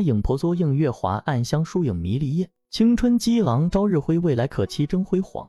影婆娑映月华，暗香疏影迷离夜。青春激昂，朝日辉，未来可期，争辉煌。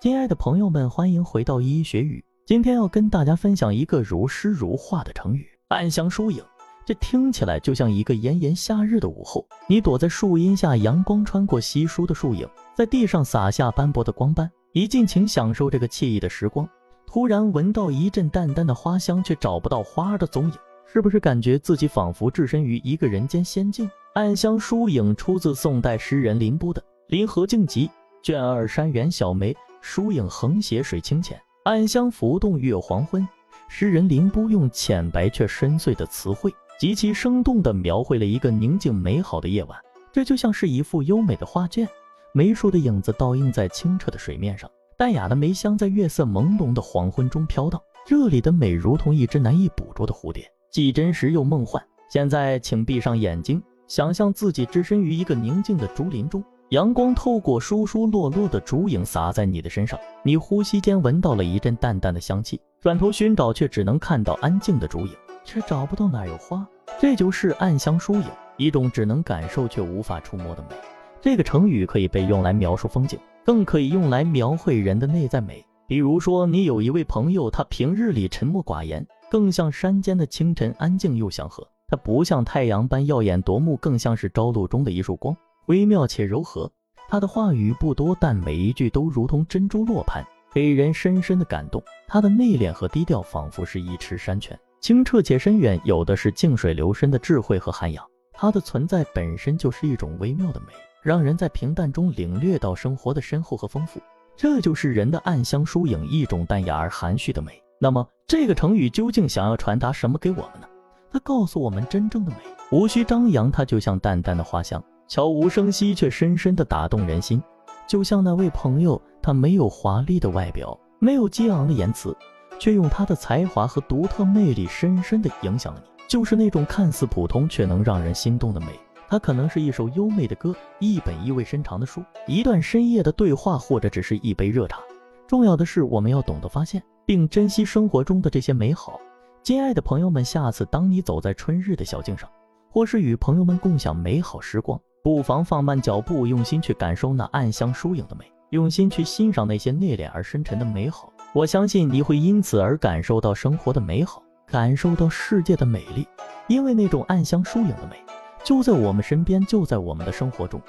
亲爱的朋友们，欢迎回到一一学语。今天要跟大家分享一个如诗如画的成语“暗香疏影”。这听起来就像一个炎炎夏日的午后，你躲在树荫下，阳光穿过稀疏的树影，在地上洒下斑驳的光斑，你尽情享受这个惬意的时光。突然闻到一阵淡淡的花香，却找不到花儿的踪影，是不是感觉自己仿佛置身于一个人间仙境？暗香疏影出自宋代诗人林逋的《临河静集》，卷二山园小梅，疏影横斜水清浅，暗香浮动月黄昏。诗人林逋用浅白却深邃的词汇，极其生动地描绘了一个宁静美好的夜晚。这就像是一幅优美的画卷，梅树的影子倒映在清澈的水面上，淡雅的梅香在月色朦胧的黄昏中飘荡。这里的美如同一只难以捕捉的蝴蝶，既真实又梦幻。现在，请闭上眼睛。想象自己置身于一个宁静的竹林中，阳光透过疏疏落落的竹影洒在你的身上，你呼吸间闻到了一阵淡淡的香气，转头寻找却只能看到安静的竹影，却找不到哪有花。这就是暗香疏影，一种只能感受却无法触摸的美。这个成语可以被用来描述风景，更可以用来描绘人的内在美。比如说，你有一位朋友，他平日里沉默寡言，更像山间的清晨，安静又祥和。他不像太阳般耀眼夺目，更像是朝露中的一束光，微妙且柔和。他的话语不多，但每一句都如同珍珠落盘，给人深深的感动。他的内敛和低调，仿佛是一池山泉，清澈且深远，有的是静水流深的智慧和涵养。他的存在本身就是一种微妙的美，让人在平淡中领略到生活的深厚和丰富。这就是人的暗香疏影，一种淡雅而含蓄的美。那么，这个成语究竟想要传达什么给我们呢？它告诉我们，真正的美无需张扬，它就像淡淡的花香，悄无声息却深深的打动人心。就像那位朋友，他没有华丽的外表，没有激昂的言辞，却用他的才华和独特魅力深深的影响了你。就是那种看似普通却能让人心动的美。它可能是一首优美的歌，一本意味深长的书，一段深夜的对话，或者只是一杯热茶。重要的是，我们要懂得发现并珍惜生活中的这些美好。亲爱的朋友们，下次当你走在春日的小径上，或是与朋友们共享美好时光，不妨放慢脚步，用心去感受那暗香疏影的美，用心去欣赏那些内敛而深沉的美好。我相信你会因此而感受到生活的美好，感受到世界的美丽，因为那种暗香疏影的美就在我们身边，就在我们的生活中。